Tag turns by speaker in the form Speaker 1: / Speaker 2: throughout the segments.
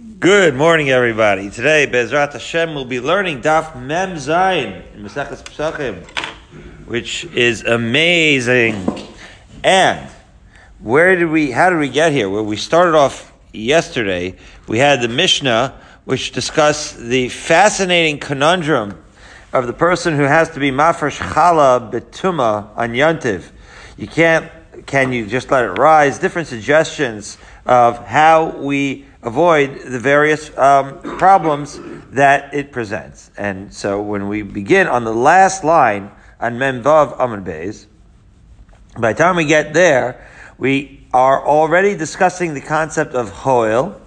Speaker 1: Good morning, everybody. Today, Bezrat Hashem will be learning Daf Mem Zayin in Maseches Pesachim, which is amazing. And where did we? How did we get here? Where we started off yesterday, we had the Mishnah, which discussed the fascinating conundrum of the person who has to be mafresh chala betuma on yantiv. You can't. Can you just let it rise? Different suggestions of how we avoid the various um, problems that it presents. And so when we begin on the last line on Memvav Amud Beis, by the time we get there, we are already discussing the concept of hoil.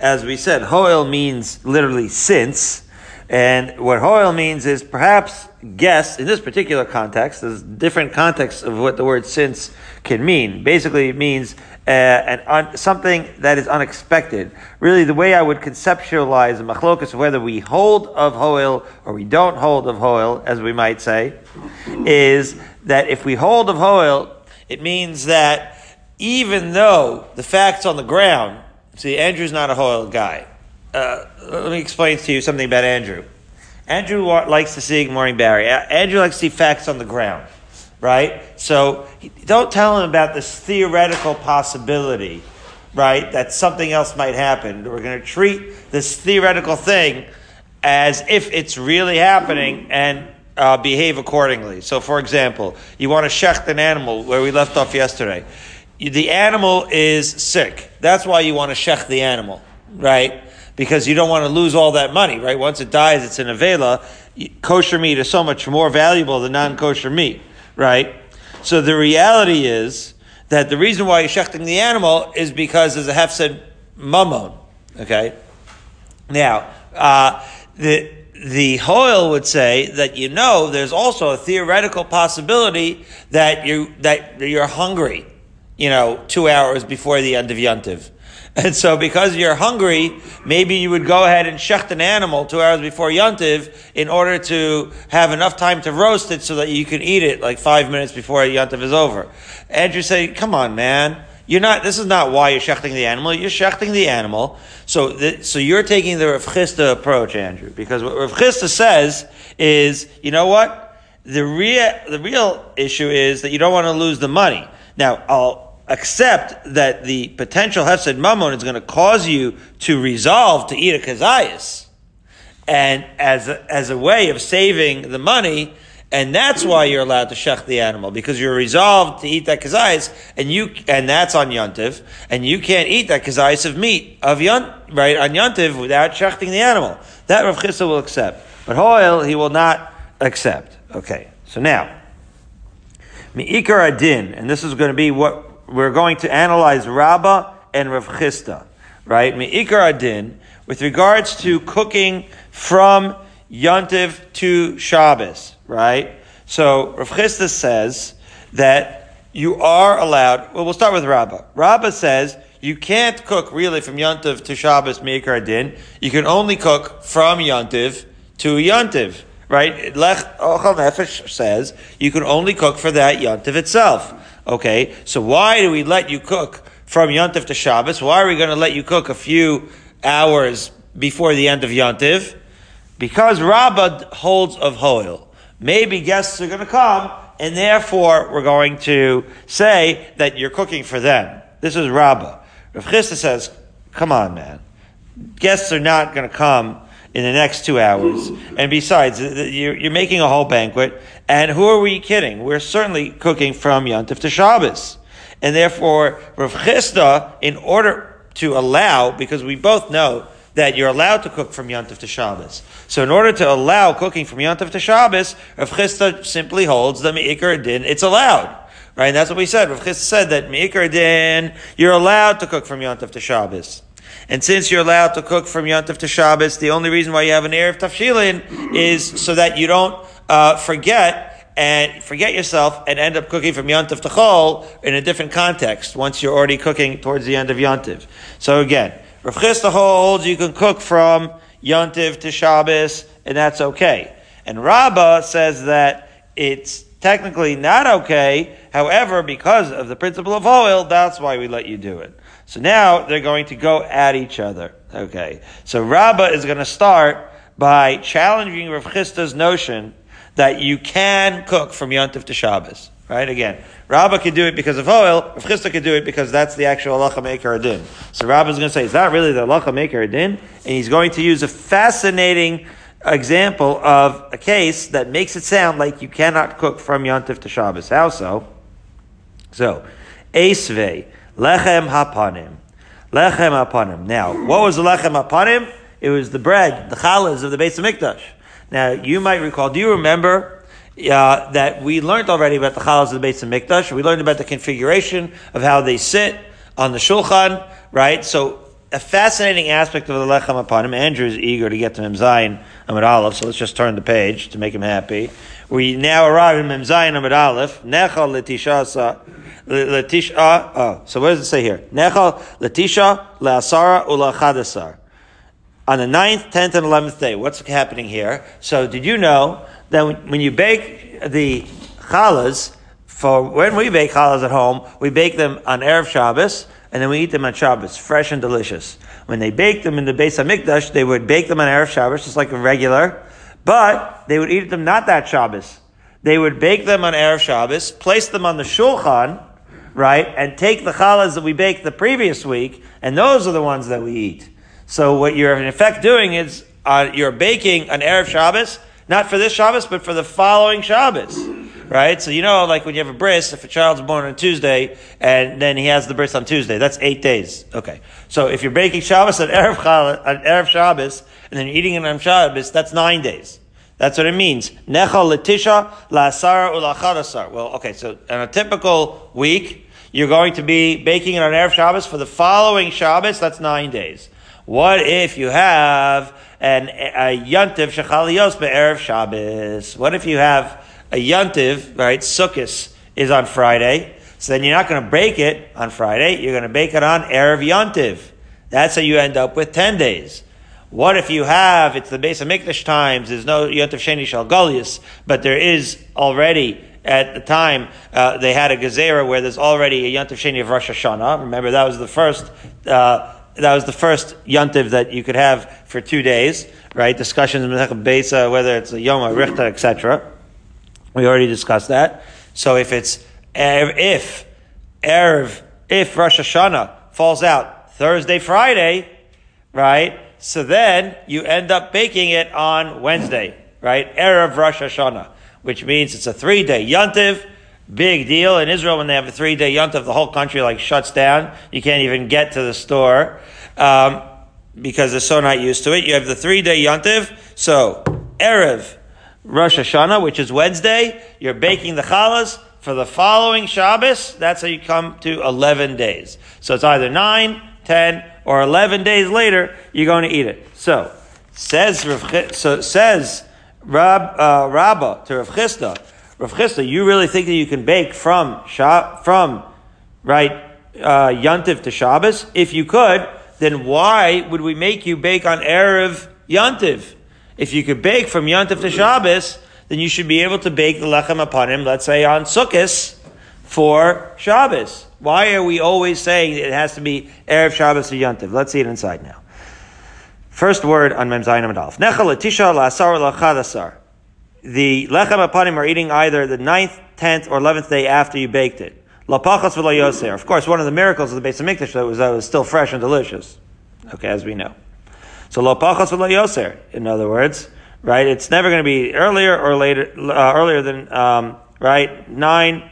Speaker 1: As we said, hoil means literally since. And what hoil means is perhaps guess, in this particular context, there's different contexts of what the word since can mean. Basically, it means uh, and un, something that is unexpected. Really, the way I would conceptualize the machlokas of whether we hold of hoil or we don't hold of hoil, as we might say, is that if we hold of hoil, it means that even though the facts on the ground, see, Andrew's not a hoil guy. Uh, let me explain to you something about Andrew. Andrew likes to see, morning Barry. Andrew likes to see facts on the ground right? So don't tell him about this theoretical possibility, right? That something else might happen. We're going to treat this theoretical thing as if it's really happening and uh, behave accordingly. So, for example, you want to shecht an animal where we left off yesterday. The animal is sick. That's why you want to shecht the animal, right? Because you don't want to lose all that money, right? Once it dies, it's in a vela. Kosher meat is so much more valuable than non-kosher meat right? So the reality is that the reason why you're shechting the animal is because there's a said, mammon. Okay. Now, uh, the the hoil would say that you know there's also a theoretical possibility that you that you're hungry, you know, two hours before the end of Yontiv. And so because you're hungry, maybe you would go ahead and shecht an animal two hours before Yontiv in order to have enough time to roast it so that you can eat it like five minutes before Yontiv is over. Andrew say, come on, man. You're not, this is not why you're shechting the animal. You're shechting the animal. So, the, so you're taking the Rav Chisda approach, Andrew, because what Rav Chisda says is, you know what? The real, the real issue is that you don't want to lose the money. Now, I'll, accept that the potential hefsed mammon is going to cause you to resolve to eat a kazayas, and as a, as a way of saving the money, and that's why you're allowed to shech the animal because you're resolved to eat that kazayas, and you and that's on yontiv, and you can't eat that kazayas of meat of yont right on yontiv without shechting the animal. That Rav Chisda will accept, but hoil he will not accept. Okay, so now. Mi'ikar adin, and this is going to be what we're going to analyze Rabbah and Rav Chisda, right? Me'ikar adin, with regards to cooking from Yontiv to Shabbos, right? So Rav Chisda says that you are allowed, well, we'll start with Rabbah. Rabbah says you can't cook really from Yontiv to Shabbos Me'ikar adin. You can only cook from Yontiv to Yontiv, right? Lech Ochal Nefesh says you can only cook for that Yontiv itself. Okay, so why do we let you cook from Yontif to Shabbos? Why are we going to let you cook a few hours before the end of Yontif? Because Rabbah holds of Hoil. Maybe guests are going to come, and therefore we're going to say that you're cooking for them. This is Rabbah. Rav Chisda says, come on, man. Guests are not going to come in the next two hours. And besides, you're, making a whole banquet. And who are we kidding? We're certainly cooking from Yontif to Shabbos. And therefore, Rav Chisda, in order to allow, because we both know that you're allowed to cook from Yontif to Shabbos. So in order to allow cooking from Yontif to Shabbos, Rav Chisda simply holds the Me'ikar Din, it's allowed. Right? And that's what we said. Rav Chisda said that Me'ikar Din, you're allowed to cook from Yontif to Shabbos. And since you're allowed to cook from Yontif to Shabbos, the only reason why you have an Eruv Tavshilin is so that you don't uh, forget and forget yourself and end up cooking from Yontif to Chol in a different context once you're already cooking towards the end of Yontif. So again, Rav Chisda holds you can cook from Yontif to Shabbos and that's okay. And Rabbah says that it's technically not okay. However, because of the principle of oil, that's why we let you do it. So now they're going to go at each other. Okay. So Rabbah is going to start by challenging Rav Chisda's notion that you can cook from Yontif to Shabbos. Right? Again, Rabbah could do it because of oil. Rav Chisda could do it because that's the actual halacha me'ikar adin. So Rabbah is going to say, is that really the halacha me'ikar adin? And he's going to use a fascinating example of a case that makes it sound like you cannot cook from Yontif to Shabbos. How so? So, Esve, Lechem Hapanim. Lechem Hapanim. Now, what was the Lechem Hapanim? It was the bread, the challahs of the Beis Mikdash. Now, you might recall, do you remember uh, that we learned already about the challahs of the Beis Mikdash? We learned about the configuration of how they sit on the shulchan, right? So, a fascinating aspect of the Lechem Hapanim. Andrew is eager to get to Mem Zayin Amud Aleph, so let's just turn the page to make him happy. We now arrive in Mem Zayin Amud Aleph. Nechal Letisha Letisha. Oh, so what does it say here? Nechal Letisha Leasara Ulachadasar. On the ninth, tenth, and eleventh day, what's happening here? So, did you know that when you bake the challahs, for when we bake challahs at home, we bake them on erev Shabbos and then we eat them on Shabbos, fresh and delicious. When they baked them in the Beis Hamikdash, they would bake them on Erev Shabbos, just like a regular, but they would eat them not that Shabbos. They would bake them on Erev Shabbos, place them on the Shulchan, right, and take the challahs that we baked the previous week, and those are the ones that we eat. So what you're in effect doing is uh, you're baking an Erev Shabbos, not for this Shabbos, but for the following Shabbos right? So you know, like when you have a bris, if a child's born on Tuesday and then he has the bris on Tuesday, that's eight days. Okay. So if you're baking Shabbos on Erev, on Erev Shabbos and then you're eating it on Shabbos, that's nine days. That's what it means. Nechal letisha la'asar ulachadasar. Well, okay, so on a typical week, you're going to be baking it on Erev Shabbos for the following Shabbos, that's nine days. What if you have an, a yontiv shechaliyos be'erev Shabbos? What if you have a yontiv, right? Sukkot is on Friday. So then you're not going to bake it on Friday. You're going to bake it on Erev Yontiv. That's how you end up with 10 days. What if you have, it's the Beis Hamikdash times, there's no Yontiv Sheni Shal Galius, but there is already, at the time, uh, they had a Gezerah where there's already a Yontiv Sheni of Rosh Hashanah. Remember, that was the first, uh, that was the first Yontiv that you could have for two days, right? Discussions in Besa, whether it's a Yoma Arichta, etc. We already discussed that. So if it's if erev if Rosh Hashanah falls out Thursday Friday, right? So then you end up baking it on Wednesday, right? erev Rosh Hashanah, which means it's a three day yontiv. Big deal in Israel when they have a three day yontiv. The whole country like shuts down. You can't even get to the store um, because they're so not used to it. You have the three day yontiv. So erev Rosh Hashanah, which is Wednesday, you're baking the challahs for the following Shabbos. That's how you come to 11 days. So it's either 9, 10, or 11 days later, you're going to eat it. So, says, so says Rab, uh, to Rav Chisda, Rav Chisda, you really think that you can bake from, from, right, uh, Yantiv to Shabbos? If you could, then why would we make you bake on Erev Yantiv? If you could bake from Yontif to Shabbos, then you should be able to bake the lechem apanim, let's say on Sukkot, for Shabbos. Why are we always saying it has to be Erev Shabbos or Yontif? Let's see it inside now. First word on Mem Zayin Adalf. Nechal Latisha La'asar La'chadasar. The lechem apanim are eating either the ninth, tenth, or eleventh day after you baked it. Lapachas v'lo Of course, one of the miracles of the Beis Hamikdash was that it was still fresh and delicious. Okay, as we know. So lo pachas lo yoser. In other words, right? It's never going to be earlier or later, uh, earlier than um, right nine,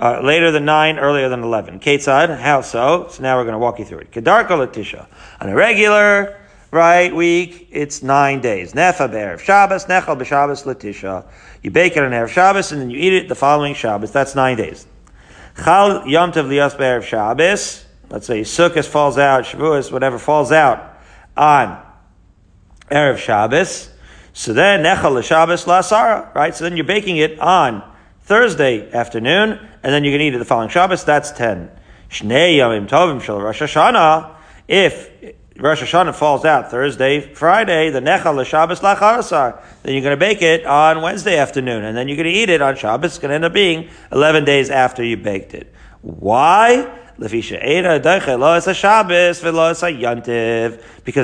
Speaker 1: uh, later than nine, earlier than eleven. Ketzad, how so? So now we're going to walk you through it. Kedarka latisha. On a regular right week, it's nine days. Nefa be'erev Shabbos, nechal b'Shabbos latisha. You bake it on erev Shabbos and then you eat it the following Shabbos. That's nine days. Chal yom tov liyos be'erev Shabbos. Let's say Sukkot falls out, Shavuos, whatever falls out on Erev Shabbos. So then, Nechal Shabbos Lasara, right? So then you're baking it on Thursday afternoon, and then you can eat it the following Shabbos. That's 10. Shnei Yomim Tovim Shal Rosh Hashanah. If Rosh Hashanah falls out Thursday, Friday, the Nechal Shabbos Lacharasar, then you're going to bake it on Wednesday afternoon, and then you're going to eat it on Shabbos. It's going to end up being 11 days after you baked it. Why? Because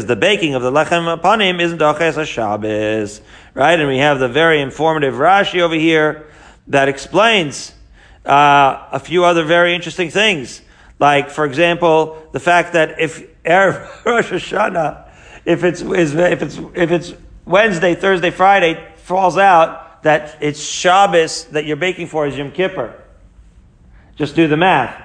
Speaker 1: the baking of the lechem apanim isn't doches Shabbos. Right? And we have the very informative Rashi over here that explains uh, a few other very interesting things. Like, for example, the fact that if Erev Rosh Hashanah, if it's, if it's, if it's Wednesday, Thursday, Friday, falls out that it's Shabbos that you're baking for is Yom Kippur. Just do the math.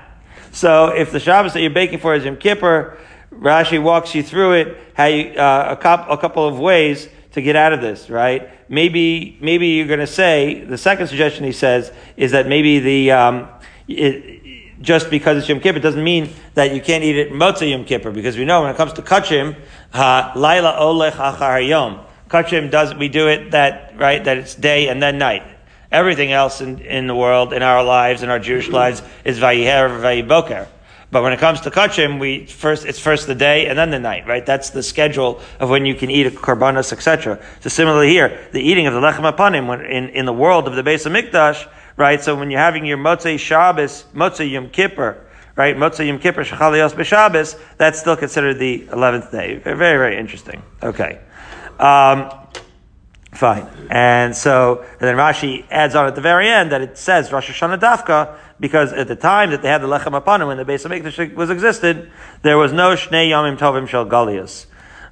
Speaker 1: So if the Shabbos that you're baking for is Yom Kippur, Rashi walks you through it, how you, uh, a, a couple of ways to get out of this, right? Maybe, maybe you're going to say, the second suggestion he says is that maybe the, um, it, just because it's Yom Kippur doesn't mean that you can't eat it Motzei Yom Kippur, because we know when it comes to Kachim, uh, Laila Olech Achar Yom. Kachim does, we do it that, right, that it's day and then night. Everything else in, in the world, in our lives, in our Jewish lives, is Vayiher, Vayiboker. But when it comes to kachim, we first it's first the day and then the night, right? That's the schedule of when you can eat a korbanos, etc. So similarly here, the eating of the lechem apanim when in, in the world of the Beis Hamikdash, right? So when you're having your motzei Shabbos, motzei Yom Kippur, right? Motzei Yom Kippur shechalios b'Shabbos, that's still considered the eleventh day. Very very interesting. Okay. Um, Fine. And so, and then Rashi adds on at the very end that it says Rosh Hashanah Dafka, because at the time that they had the Lechem upon when the of Mikdash was existed, there was no Shnei Yomim Tovim Shel Galias.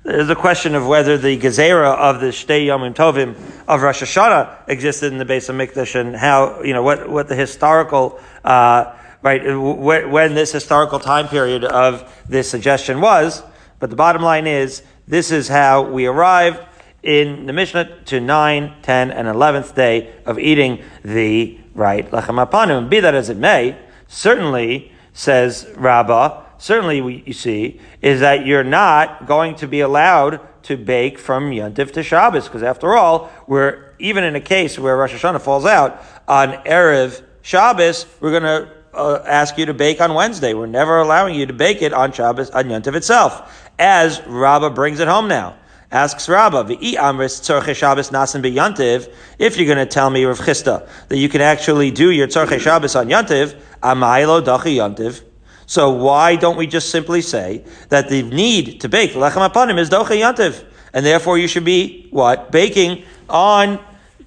Speaker 1: There's a question of whether the Gezerah of the Shnei Yomim Tovim of Rosh Hashanah existed in the Beis HaMikdash and how, you know, what, what the historical, uh, right, when this historical time period of this suggestion was. But the bottom line is, this is how we arrived in the Mishnah to 9, 10, and 11th day of eating the right lechem apanim. Be that as it may, certainly, says Rabbah, certainly we, you see, is that you're not going to be allowed to bake from Yontif to Shabbos, because after all, we're, even in a case where Rosh Hashanah falls out on Erev Shabbos, we're going to uh, ask you to bake on Wednesday. We're never allowing you to bake it on Shabbos, on Yontif itself, as Rabbah brings it home now. Asks Rabba, V'i amris tzorche Shabbos nasan beyantiv, if you're going to tell me, Rav Chisda, that you can actually do your tzorche Shabbos on yantiv, amaylo dachi yantiv. So why don't we just simply say that the need to bake lechem apanim is doche yantiv, and therefore you should be what baking on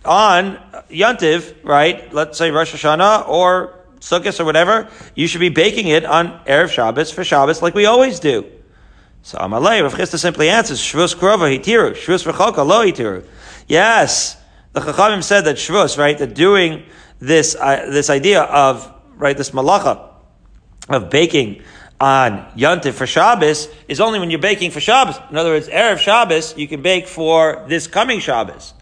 Speaker 1: on yantiv, right? Let's say Rosh Hashanah or Sukkot or whatever. You should be baking it on erev Shabbos for Shabbos like we always do. So Amalei, Rav Chisda simply answers, Shvus Krova hitiru, Shvus Rechoka lo hitiru. Yes, the Chachamim said that Shvus, right, that doing this, uh, this idea of, right, this malacha of baking on Yontif for Shabbos is only when you're baking for Shabbos. In other words, Erev Shabbos, you can bake for this coming Shabbos.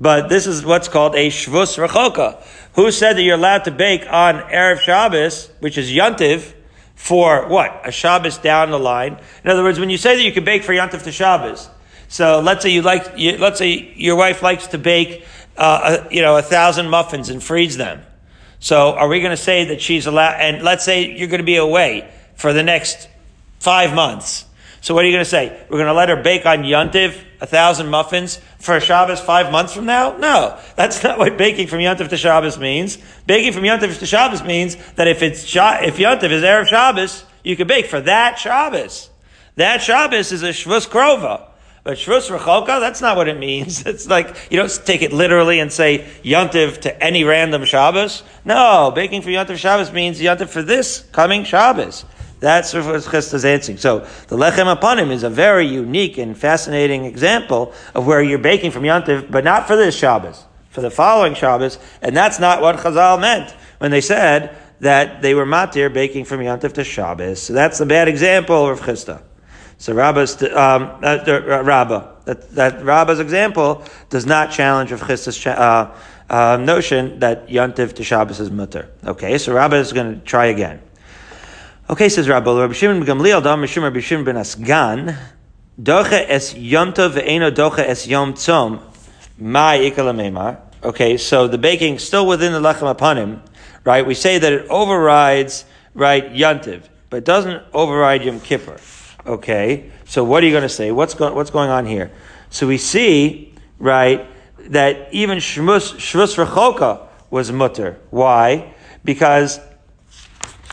Speaker 1: But this is what's called a Shvus Rechoka. Who said that you're allowed to bake on Erev Shabbos, which is Yontif, for what? A Shabbos down the line. In other words, when you say that you can bake for Yantif to Shabbos, so let's say you like, you, let's say your wife likes to bake, uh, a, you know, a thousand muffins and freeze them. So are we going to say that she's allowed, and let's say you're going to be away for the next five months. So what are you going to say? We're going to let her bake on Yontiv a thousand muffins for Shabbos five months from now? No, that's not what baking from Yontiv to Shabbos means. Baking from Yontiv to Shabbos means that if it's if Yontiv is Erev Shabbos, you can bake for that Shabbos. That Shabbos is a Shvus Krova. But Shvus Rechoka, that's not what it means. It's like, you don't take it literally and say Yontiv to any random Shabbos. No, baking for Yontiv Shabbos means Yontiv for this coming Shabbos. That's what Chisda is answering. So the lechem apanim is a very unique and fascinating example of where you're baking from Yantiv, but not for this Shabbos, for the following Shabbos, and that's not what Chazal meant when they said that they were matir baking from Yantiv to Shabbos. So that's a bad example of Chisda. So Rabba's, um, uh, uh, Rabbah, that, that Rabbah's example does not challenge of Chisda's uh, uh, notion that Yantiv to Shabbos is mutter. Okay, so Rabbah is going to try again. Okay, says Rabbi, Rabbi Shimon ben Gamliel, Dam Mishum Rabbi Shimon ben Asgan, Doche es Yom Tov ve'eno doche es Yom Tzom, ikala Okay, so the baking still within the lechem apanim, right? We say that it overrides, right, Yontiv, but it doesn't override Yom Kippur. Okay, so what are you going to say? What's going, what's going on here? So we see, right, that even Shvus, Shvus Rechoka was mutter. Why? Because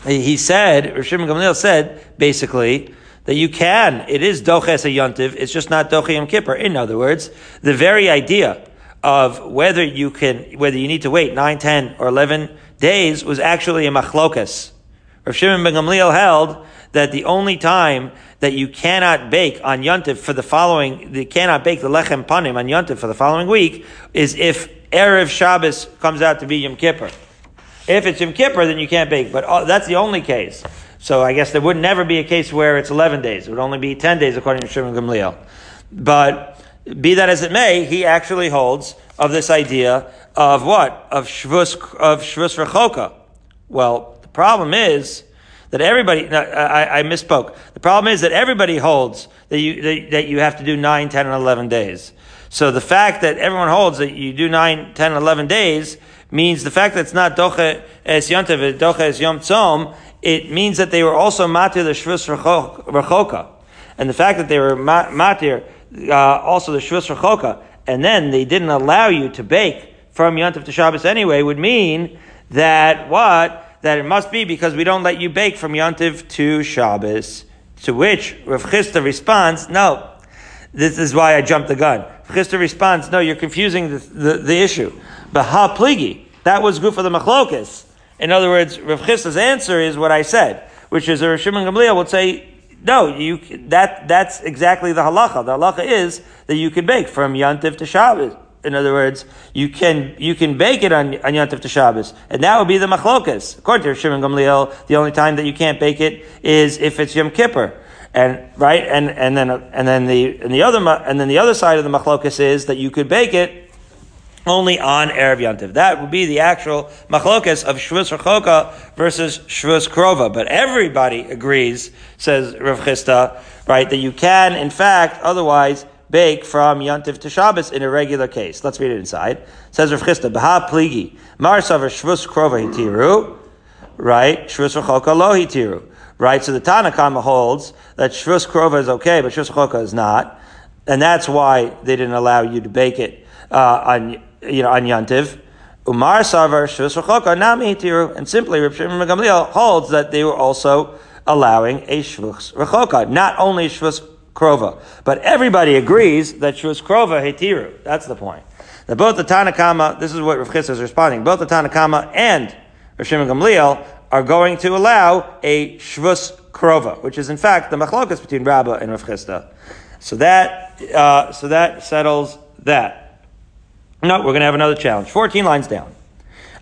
Speaker 1: he said, Rav Shimon Gamliel said, basically, that you can. It is doches a yontiv. It's just not doche yom kippur. In other words, the very idea of whether you can, whether you need to wait 9, 10, or 11 days was actually a machlokas. Rav Shimon ben Gamliel held that the only time that you cannot bake on Yontif for the following, you cannot bake the lechem panim on Yontif for the following week is if Erev Shabbos comes out to be Yom Kippur. If it's Yom Kippur, then you can't bake, but uh, that's the only case. So I guess there would never be a case where it's 11 days. It would only be 10 days according to Shimon Gamliel. But be that as it may, he actually holds of this idea of what? Of Shvus, of Shvus Rechoka. Well, the problem is, that everybody, no, I, I, misspoke. The problem is that everybody holds that you, that, that, you have to do 9, 10, and 11 days. So the fact that everyone holds that you do 9, 10, and 11 days means the fact that it's not doche es yontev, doche es yom tzom, it means that they were also matir the shvus rechoka. And the fact that they were matir uh, also the shvus rechoka, and then they didn't allow you to bake from yontev to Shabbos anyway, would mean that what? that it must be because we don't let you bake from Yontiv to Shabbos. To which Rav Chisda responds, no, this is why I jumped the gun. Rav Chisda responds, no, you're confusing the, the, the issue. But ha pligi, that was good for the machlokas. In other words, Rav Chisda's answer is what I said, which is Rav Shimon Gamliel would say, no, you, that, that's exactly the halacha. The halacha is that you can bake from Yantiv to Shabbos. In other words, you can you can bake it on, on Yontif to Shabbos, and that would be the machlokas. According to Shimon Gamliel, the only time that you can't bake it is if it's Yom Kippur, and right, and and then and then the and the other and then the other side of the machlokas is that you could bake it only on erev Yontif. That would be the actual machlokas of Shvus Rechoka versus Shvus Krova. But everybody agrees, says Rav Chisda, right, that you can, in fact, otherwise bake from Yantiv to Shabbos in a regular case. Let's read it inside. Says Rav Chisda, Baha Pligi, Mar Savar Shvus Krova Hitiru, right? Shvus Rechoka Lo Hitiru. Right, so the Tanna Kamma holds that Shvus Krova is okay, but Shvus Rechoka is not. And that's why they didn't allow you to bake it uh, on, you know, on Yantiv. Umar Savar Shvus Nami Hitiru. And simply, Rav Shimon Gamliel holds that they were also allowing a Shvus Rechoka, not only Shvus Krova. But everybody agrees that Shvus Krova Hetiru. That's the point. That both the Tanna Kamma, this is what Rav Chisda is responding, both the Tanna Kamma and Rav Shimon Gamliel are going to allow a Shvus Krova, which is in fact the machlokas between Rabbah and Rav Chisda. So that, uh, so that settles that. No, we're going to have another challenge. 14 lines down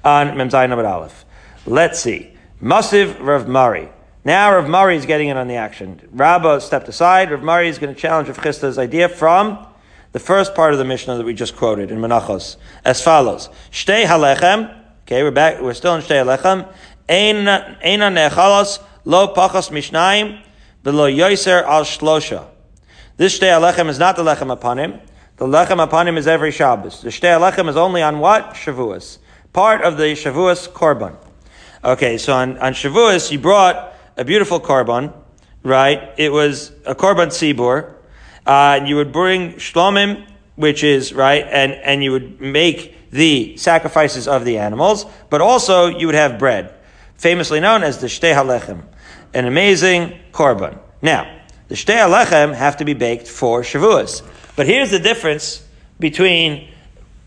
Speaker 1: uh, on Mem Zayin Amud Aleph. Let's see. Masiv Rav Mari. Now Rav Mari is getting in on the action. Rabbah stepped aside. Rav Mari is going to challenge Rav Chisda's idea from the first part of the Mishnah that we just quoted in Menachos as follows: Shtei halechem. Okay, we're back. We're still in Shtei halechem. Eina nechalos lo pachas mishnayim v'lo yoiser al shlosha. This Shtei halechem is not the lechem apanim. The lechem apanim is every Shabbos. The Shtei halechem is only on what Shavuos, part of the Shavuos korban. Okay, so on, on Shavuos you brought a beautiful korban, right? It was a korban tzibur. Uh, and you would bring shlomim, which is, right, and, and you would make the sacrifices of the animals, but also you would have bread, famously known as the shtei halechem, an amazing korban. Now, the shtei halechem have to be baked for Shavuos. But here's the difference between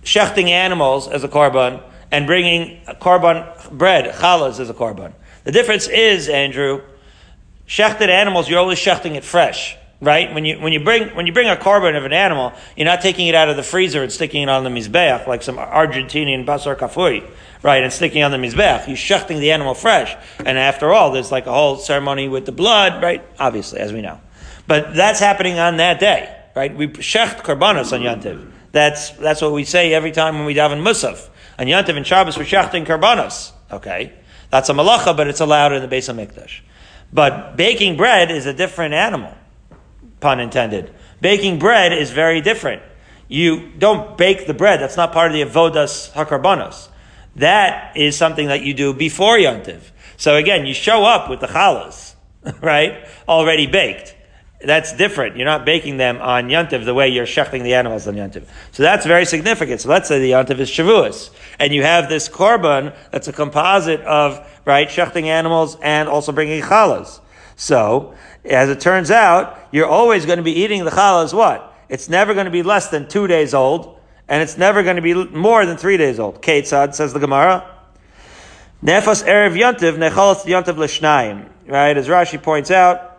Speaker 1: shechting animals as a korban and bringing a korban bread, challahs, as a korban. The difference is, Andrew, shechted animals, you're always shechting it fresh, right? When you, when you bring, when you bring a korban of an animal, you're not taking it out of the freezer and sticking it on the mizbeach like some Argentinian basar kafui, right? And sticking on the mizbeach. You're shechting the animal fresh. And after all, there's like a whole ceremony with the blood, right? Obviously, as we know. But that's happening on that day, right? We shecht karbanos on Yantiv. That's, that's what we say every time when we daven Musaf. On Yantiv and Shabbos, we're shechting korbanos. Okay? That's a malacha, but it's allowed in the Beis Mikdash. But baking bread is a different animal, pun intended. Baking bread is very different. You don't bake the bread. That's not part of the avodas hakarbanos. That is something that you do before yontiv. So again, you show up with the challahs, right? Already baked. That's different. You're not baking them on Yontiv the way you're shechting the animals on Yontiv. So that's very significant. So let's say the Yontiv is Shavuos. And you have this korban that's a composite of right, shechting animals and also bringing challahs. So, as it turns out, you're always going to be eating the challahs what? It's never going to be less than two days old, and it's never going to be more than three days old. Ketzad, says the Gemara. Nefas Erev Yantiv, Nechalas Yantiv L'shnayim. Right, as Rashi points out,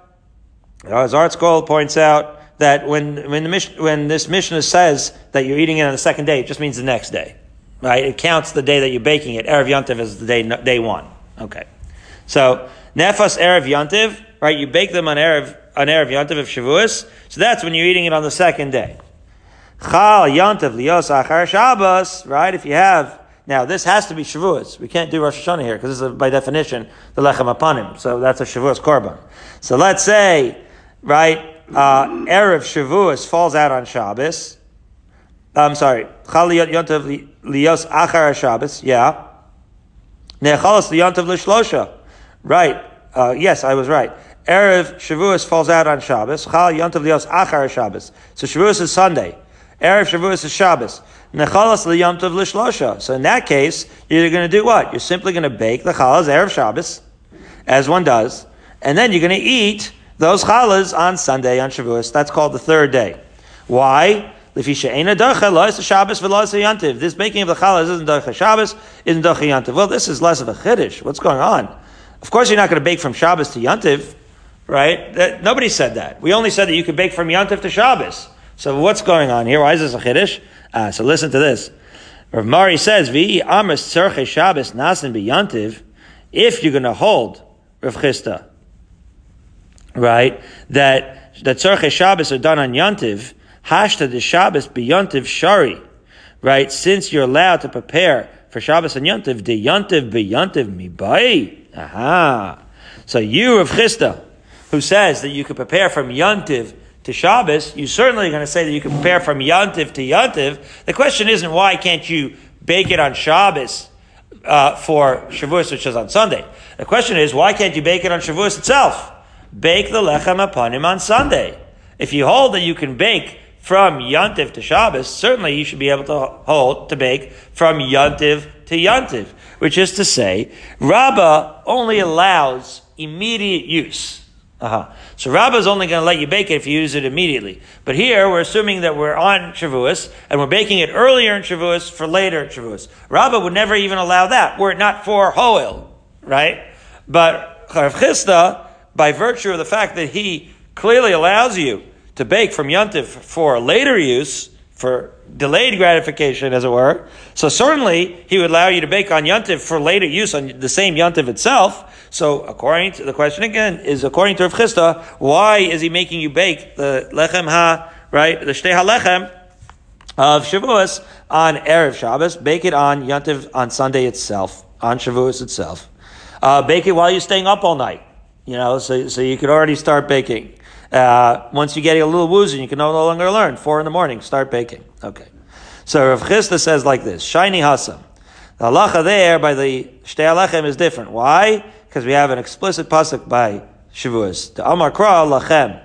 Speaker 1: as ArtScroll points out, that when, when, the, when this Mishnah says that you're eating it on the second day, it just means the next day. Right? It counts the day that you're baking it. Erev Yantiv is the day, day one. Okay. So, Nefas Erev Yantiv, right? You bake them on Erev, on Erev Yantiv of Shavuos. So that's when you're eating it on the second day. Chal Yantiv Lios Achar Shabbos, right? If you have, now this has to be Shavuos. We can't do Rosh Hashanah here because this is by definition the Lechem Apanim. So that's a Shavuos Korban. So let's say, right, uh, Erev Shavuos falls out on Shabbos. I'm sorry. Chaliyot Yontav Lios Achar Shabbos. Yeah. Nechalos Liyontav Lishlosha. Right. Uh, yes, I was right. Erev Shavuos falls out on Shabbos. Chal Yontav Lios Achar Shabbos. So Shavuos is Sunday. Erev Shavuos is Shabbos. Nechalas Liyontav Lishlosha. So in that case, you're going to do what? You're simply going to bake the chalas Erev Shabbos, as one does, and then you're going to eat those challahs on Sunday, on Shavuos. That's called the third day. Why? This baking of the challahs isn't dacha Shabbos, isn't dacha yantiv. Well, this is less of a chiddush. What's going on? Of course, you're not going to bake from Shabbos to yantiv, right? That, nobody said that. We only said that you could bake from yantiv to Shabbos. So what's going on here? Why is this a chiddush? Uh, so listen to this. Rav Mari says, "Vi amas tzarche Shabbos nasin biyantiv." If you're going to hold Rav Chisda right? That that tzarche Shabbos are done on Yontiv, hashta the Shabbos be Yontiv shari, right? Since you're allowed to prepare for Shabbos and Yontiv, the Yontiv beyontiv mibai. Aha. So you, of Chisda, who says that you could prepare from Yontiv to Shabbos, you certainly are going to say that you can prepare from Yontiv to Yontiv. The question isn't why can't you bake it on Shabbos uh, for Shavuos, which is on Sunday. The question is why can't you bake it on Shavuos itself? Bake the lechem apanim on Sunday. If you hold that you can bake from Yontiv to Shabbos, certainly you should be able to hold to bake from Yontiv to Yontiv, which is to say, Rabbah only allows immediate use. Uh-huh. So Rabbah is only going to let you bake it if you use it immediately. But here we're assuming that we're on Shavuos and we're baking it earlier in Shavuos for later in Shavuos. Rabbah would never even allow that were it not for Hoel, right? But Rav Chisda by virtue of the fact that he clearly allows you to bake from Yontif for later use, for delayed gratification, as it were. So certainly he would allow you to bake on Yontif for later use on the same Yontif itself. So according to the question again is according to Rav Chisda, why is he making you bake the lechem ha right the shtei halechem of Shavuos on erev Shabbos? Bake it on Yontif on Sunday itself, on Shavuos itself. Uh, bake it while you're staying up all night. You know, so, so you could already start baking. Uh, once you get a little woozy, you can no longer learn. Four in the morning, start baking. Okay. So Rav Chisda says like this, shiny hasam. The halacha there by the Shtei Halechem is different. Why? Because we have an explicit pasuk by Shavuos. The Amar Kra Lachem.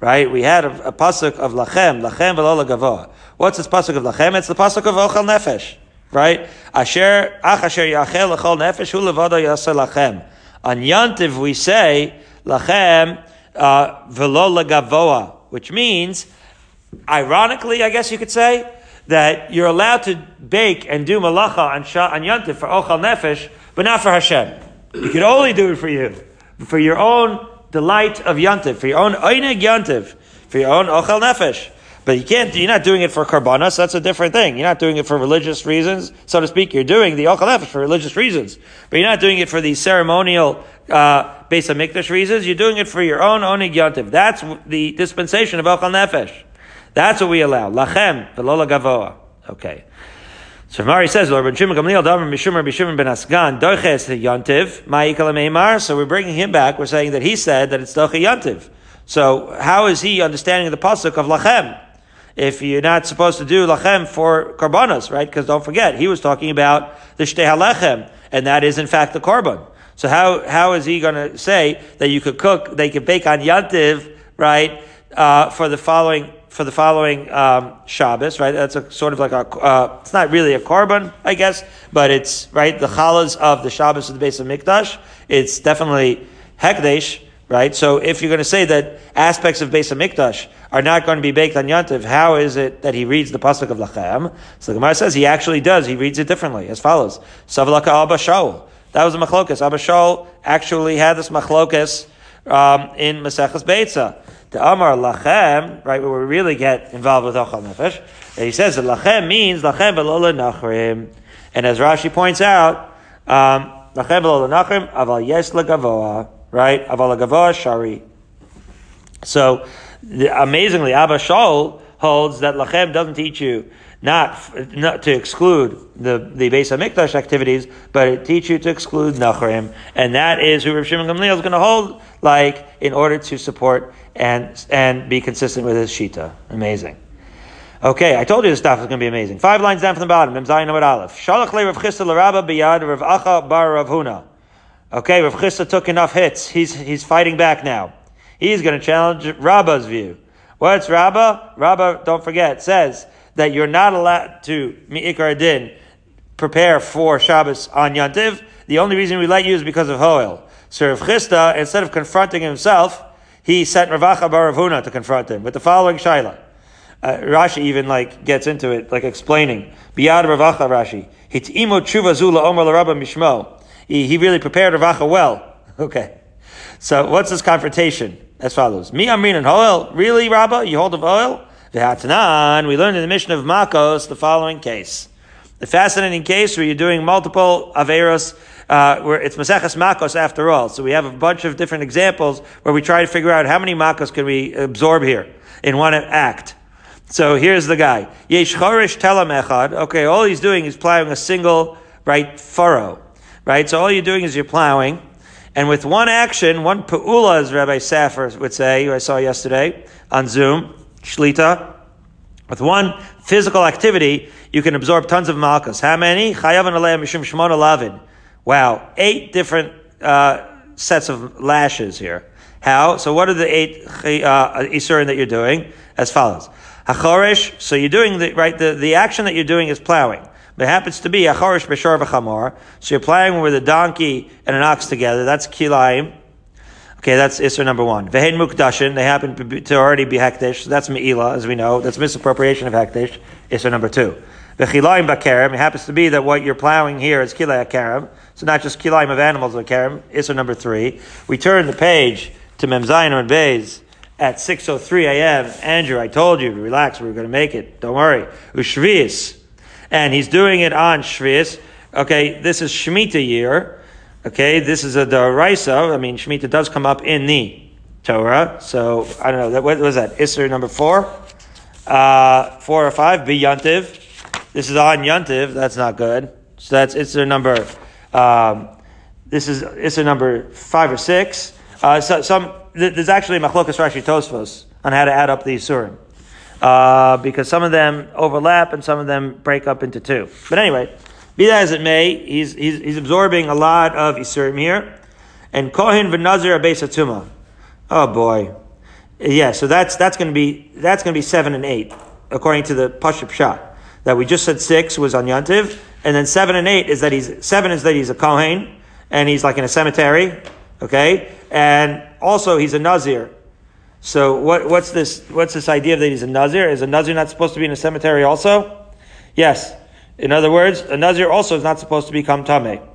Speaker 1: Right? We had a, a pasuk of Lachem, Lachem v'lo gavoa. What's this pasuk of Lachem? It's the pasuk of Ochel Nefesh. Right? Asher, ach asher yachel l'chol nefesh hu levado yaseh lachem. On Yantiv, we say, Lachem uh, velo lagavoa, which means, ironically, I guess you could say, that you're allowed to bake and do malacha on, on Yantiv for Ochal Nefesh, but not for Hashem. You could only do it for you, for your own delight of Yantiv, for your own Einig Yantiv, for your own Ochal Nefesh. But you can't, you're not doing it for karbanas, that's a different thing. You're not doing it for religious reasons, so to speak. You're doing the Ochel for religious reasons. But you're not doing it for the ceremonial, uh, of Mikdash reasons. You're doing it for your own Onig Yontiv. That's the dispensation of Ochel Nefesh. That's what we allow. Lachem, velola gavoa. Okay. So Mari says, Lord Ben Shimon Gamliel Davar Mishumar Bishimon Ben Asgan Doiches Yontiv Ma'ikal. So we're bringing him back. We're saying that he said that it's Doche Yontiv. So how is he understanding the pasuk of Lachem? If you're not supposed to do lachem for karbanos, right? Because don't forget, he was talking about the shtei halechem, and that is in fact the korban. So how, how is he going to say that you could cook, they could bake on yantiv, right, uh, for the following, for the following um, Shabbos, right? That's a sort of like a, uh, it's not really a korban, I guess, but it's, right, the challahs of the Shabbos of the Beis HaMikdash. It's definitely Hekdesh, right? So if you're going to say that aspects of Beis Hamikdash are not going to be baked on Yantiv, how is it that he reads the pasuk of Lachem? So the Gemara says he actually does. He reads it differently, as follows: Savalaka Abba Shaul. That was a machlokas. Abba Shaul actually had this machlokas um, in Maseches Beitza. The Amar Lachem, right, where we really get involved with Achal Nefesh, and he says that Lachem means Lachem Velola Nachrim. And as Rashi points out, um, Lachem Velola Nachrim, Aval Yes Lagavoa right? Aval Shari. So, the, amazingly, Abba Shaul holds that Lachem doesn't teach you not, not to exclude the, the Beis HaMikdash activities, but it teach you to exclude Nachrim. And that is who Rav Shimon Gamliel is going to hold, like, in order to support and, and be consistent with his Shita. Amazing. Okay, I told you this stuff is going to be amazing. Five lines down from the bottom. Mem Zayin Aleph. Shalach le Rav Chisda l'Rabba biyad Rav Acha bar Rav Huna. Okay, Rav Chisda took enough hits. He's, he's fighting back now. He's going to challenge Rabba's view. What's Rabba? Rabba, don't forget, says that you're not allowed to, mi'ikar din, prepare for Shabbos on Yantiv. The only reason we let you is because of Hoel. So Rav Chisda, instead of confronting himself, he sent Rav Acha bar Rav Huna to confront him with the following shaila. Uh, Rashi even like gets into it, like explaining. Biyad Ravacha Rashi. Hitimo tshuva zula omer l'rabba mishmo he, he really prepared Rav Acha well. Okay. So what's this confrontation? As follows. Mi Amrin and Hoel. Really, Rabbah? You hold of Hoel? V'hatanan. We learned in the Mishnah of Makos the following case. The fascinating case where you're doing multiple Averos, uh, where it's Maseches Makos after all. So we have a bunch of different examples where we try to figure out how many Makos can we absorb here in one act. So here's the guy. Yesh Chorish Telam Echad. Okay, all he's doing is plowing a single, right, furrow right? So all you're doing is you're plowing, and with one action, one pa'ula, as Rabbi Safar would say, who I saw yesterday on Zoom, shlita, with one physical activity, you can absorb tons of malchus. How many? Chayav and mishum shmona lavin. Wow, eight different uh, sets of lashes here. How? So what are the eight uh, isurim that you're doing? As follows. Hachorish, so you're doing the, right, the, the action that you're doing is plowing. It happens to be acharish b'shar v'chamor. So you're playing with a donkey and an ox together. That's kilaim. Okay, that's Isser number one. Vehen mukdashin, they happen to already be hekdesh. So that's me'ila, as we know. That's misappropriation of hekdesh. Isser number two. Vechilaim b'kerem, it happens to be that what you're plowing here is kilai kerem. So not just kilaim of animals but kerem. Isser number three. We turn the page to Memzayin and Beis at 6.03 a.m. Andrew, I told you, relax, we are going to make it. Don't worry. Ushvius and he's doing it on Shvius. Okay, this is Shemitah year. Okay, this is a Daraisa. I mean, Shemitah does come up in the Torah. So, I don't know, what was that? Isser number four? Uh, four or five, be Yantiv. This is on Yantiv. That's not good. So that's Isser number, um, this is Isser number five or six. Uh, so, some, there's actually Machlokas Rashi Tosfos on how to add up the Isurim uh, because some of them overlap and some of them break up into two. But anyway, be that as it may, he's, he's, he's absorbing a lot of Isurim here. And Kohen v'Nazir Abesatuma. Oh boy. Yeah, so that's, that's gonna be, that's gonna be seven and eight, according to the Pashup shot. That we just said six was on Yantiv, and then seven and eight is that he's, seven is that he's a Kohen, and he's like in a cemetery, okay? And also he's a Nazir, so what, what's this? What's this idea that he's a nazir? Is a nazir not supposed to be in a cemetery also? Yes. In other words, a nazir also is not supposed to become tameh,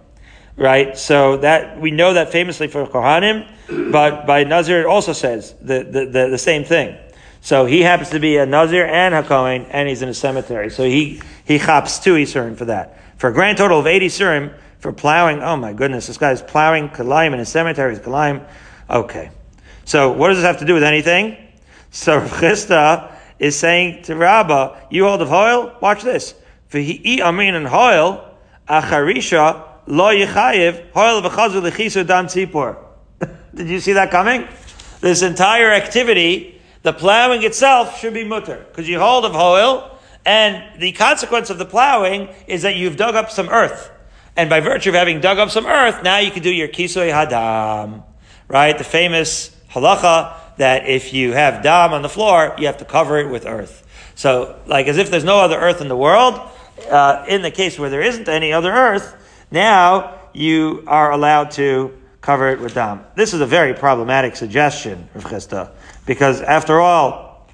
Speaker 1: right? So that we know that famously for kohanim, but by nazir it also says the, the, the, the same thing. So he happens to be a nazir and a and he's in a cemetery. So he he chops two isurim for that. For a grand total of eighty isurim for plowing. Oh my goodness, this guy's plowing kalayim in a cemetery. Kalayim. Okay. So what does this have to do with anything? So Chisda is saying to Rabbah, you hold of Hoil, watch this. V'hi'i amin and Hoil, acharisha lo yichayiv, Hoil v'chazu l'chisu dam tzipor. Did you see that coming? This entire activity, the plowing itself should be mutter, because you hold of Hoil, and the consequence of the plowing is that you've dug up some earth. And by virtue of having dug up some earth, now you can do your kisoy hadam. Right? The famous halacha that if you have dam on the floor, you have to cover it with earth. So, like as if there's no other earth in the world, uh, in the case where there isn't any other earth, now you are allowed to cover it with dam. This is a very problematic suggestion, Rav Chisda, because after all,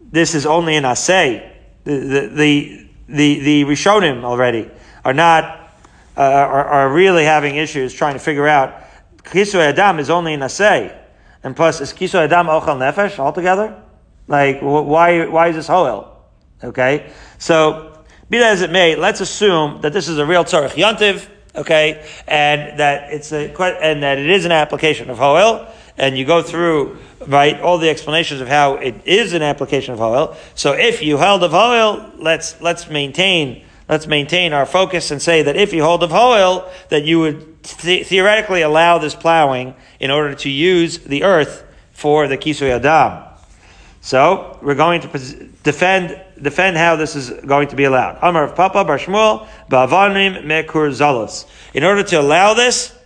Speaker 1: this is only an assay. The, the, the, the, the Rishonim already are not, uh, are, are really having issues trying to figure out Kisu Adam is only an assay. And plus, is Kisu Adam Ochal Nefesh altogether? Like, why, why is this Hoil? Okay? So, be that as it may, let's assume that this is a real Tzarech Yantiv, okay, and that it's a, and that it is an application of Hoil, and you go through, right, all the explanations of how it is an application of Hoil. So if you held of Hoil, let's, let's maintain, let's maintain our focus and say that if you hold of Hoil, that you would th- theoretically allow this plowing in order to use the earth for the Kisui Adam. So we're going to defend defend how this is going to be allowed. Amar Rav Papa Bar Shmuel Ba'avanim Mekur Zalos. In order to allow this,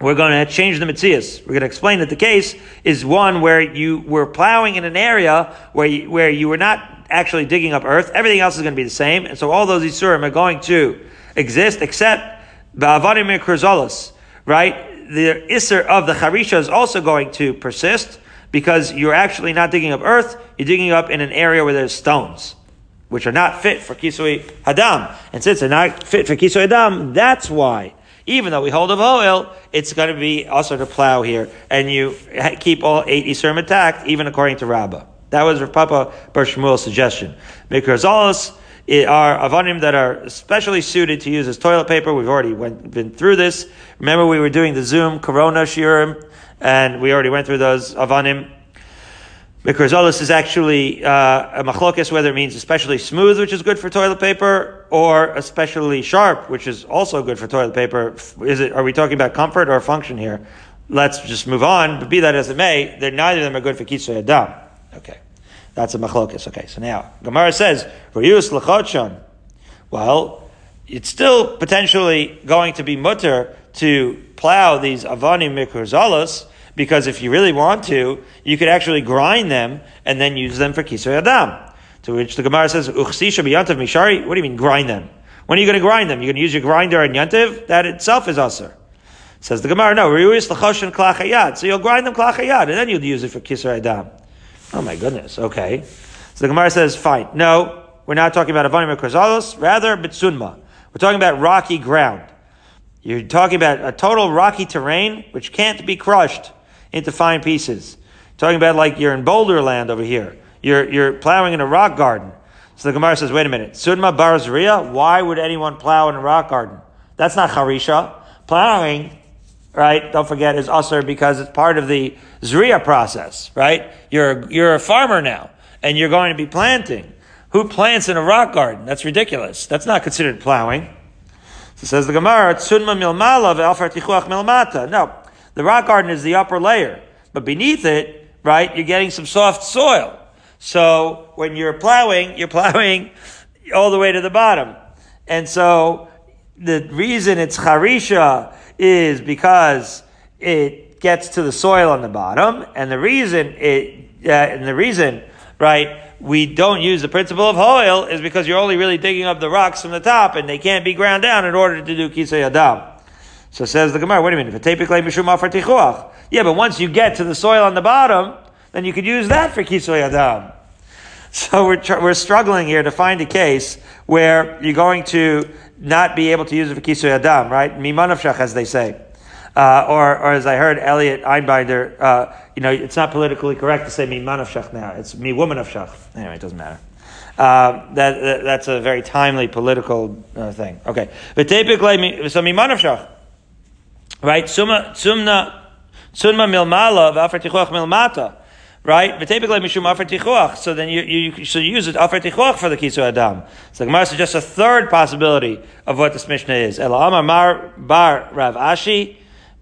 Speaker 1: we're going to change the mitzias. We're going to explain that the case is one where you were plowing in an area where you, where you were not actually digging up earth. Everything else is going to be the same, and so all those isurim are going to exist except Ba'avanim Mekur Zalos. Right, the isser of the charisha is also going to persist because you're actually not digging up earth, you're digging up in an area where there's stones, which are not fit for kisui hadam. And since they're not fit for kisui hadam, that's why. Even though we hold of oil, it's going to be also to plow here, and you keep all eight isurim intact, even according to Rabbah. That was Rav Papa Bar Shmuel's suggestion. Mikrozalos are avanim that are especially suited to use as toilet paper. We've already went, been through this. Remember, we were doing the Zoom Corona shiurim and we already went through those avanim. Mikrozolis is actually uh, a machlokes, whether it means especially smooth, which is good for toilet paper, or especially sharp, which is also good for toilet paper. Is it? Are we talking about comfort or function here? Let's just move on. But be that as it may, neither of them are good for kitzur adam. Okay, that's a machlokes. Okay, so now Gemara says riyus lechotshon. Well, it's still potentially going to be mutter to plow these avanim mikurzalos, because if you really want to, you could actually grind them and then use them for kisoy adam. To which the Gemara says, Uchsisha biyantav mishari. What do you mean grind them? When are you going to grind them? You're going to use your grinder and yantiv? That itself is usr. Says the Gemara, no, So you'll grind them klachayad, and then you'll use it for kisar adam. Oh my goodness, okay. So the Gemara says, fine. No, we're not talking about avanim or rather bitsunma. We're talking about rocky ground. You're talking about a total rocky terrain which can't be crushed into fine pieces. talking about like you're in boulder land over here. You're, you're plowing in a rock garden. So the Gemara says, wait a minute. Sudma Barzria, why would anyone plow in a rock garden? That's not Harisha. Plowing, right, don't forget, is usher because it's part of the Zriya process, right? You're, you're a farmer now, and you're going to be planting. Who plants in a rock garden? That's ridiculous. That's not considered plowing. So says the Gemara, Tsunma milmala ve'alfar tichuach milmata. No, the rock garden is the upper layer, but beneath it, right, you're getting some soft soil. So when you're plowing, you're plowing all the way to the bottom. And so the reason it's harisha is because it gets to the soil on the bottom, and the reason it, uh, and the reason, right, we don't use the principle of oil is because you're only really digging up the rocks from the top, and they can't be ground down in order to do kisei adam. So says the Gemara, wait a minute, yeah, but once you get to the soil on the bottom, then you could use that for kisoy adam. So we're, tr- we're struggling here to find a case where you're going to not be able to use it for kisoy adam, right? Mimanavshach, as they say. Uh, or, or as I heard Elliot Einbinder, uh, you know, it's not politically correct to say mimanavshach now. It's mi woman of shach. Anyway, it doesn't matter. Uh, that, that, that's a very timely political uh, thing. Okay. So mimanavshach. Right? Summa, sumna, summa milmala, v'afar tichuach milmata. Right? So then you, you, should use it afar tichuach for the kisu adam. So the Gemara suggests a third possibility of what this Mishnah is. El amar mar bar rav ashi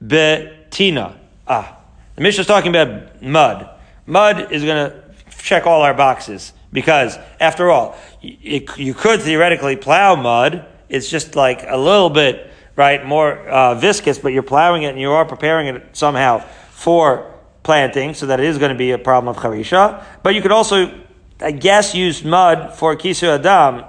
Speaker 1: betina. Ah. The Mishnah is talking about mud. Mud is going to check all our boxes because, after all, you, you could theoretically plow mud. It's just like a little bit right, more uh, viscous, but you're plowing it and you are preparing it somehow for planting, so that it is going to be a problem of charisha. But you could also, I guess, use mud for kisu adam.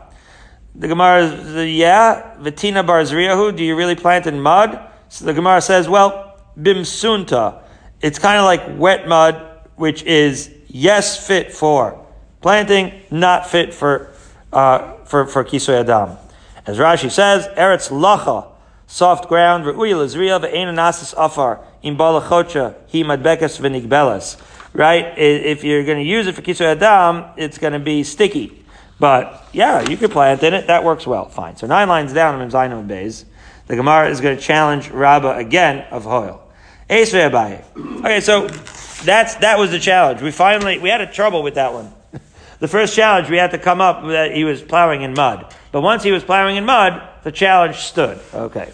Speaker 1: The Gemara, yeah, vitina barzriyahu. Do you really plant in mud? So the Gemara says, well, bimsunta. It's kind of like wet mud, which is yes fit for planting, not fit for uh, for for kisu adam. As Rashi says, eretz lacha, soft ground, re'uy lezriya ve'ena nasis afar in balachocha he madbekas v'nigbelas. Right? If you're going to use it for kisu adam, it's going to be sticky. But yeah, you could plant in it. That works well. Fine. So nine lines down in Zainam Bays, the Gemara is going to challenge Rabbah again of Hoil. Okay, so that's that was the challenge. We finally we had a trouble with that one. the first challenge we had to come up that he was plowing in mud. But once he was plowing in mud, the challenge stood. Okay.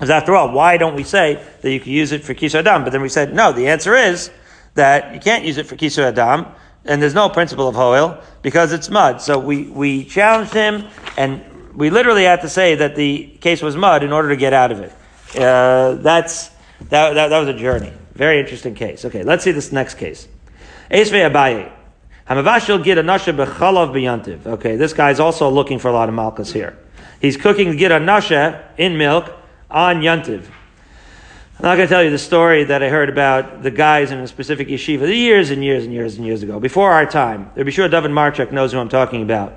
Speaker 1: Because after all, why don't we say that you can use it for kisu adam? But then we said, no, the answer is that you can't use it for kisu adam, and there's no principle of hoil because it's mud. So we, we challenged him, and we literally had to say that the case was mud in order to get out of it. Uh, that's, that, that, that was a journey. Very interesting case. Okay, let's see this next case. Esve Abaye. Hamavashil gid anasha bechalav biyantiv. Okay, this guy's also looking for a lot of malchus here. He's cooking gid anasha in milk on yantiv. I'm not going to tell you the story that I heard about the guys in a specific yeshiva years and years and years and years ago, before our time. There be sure David Marchuk knows who I'm talking about.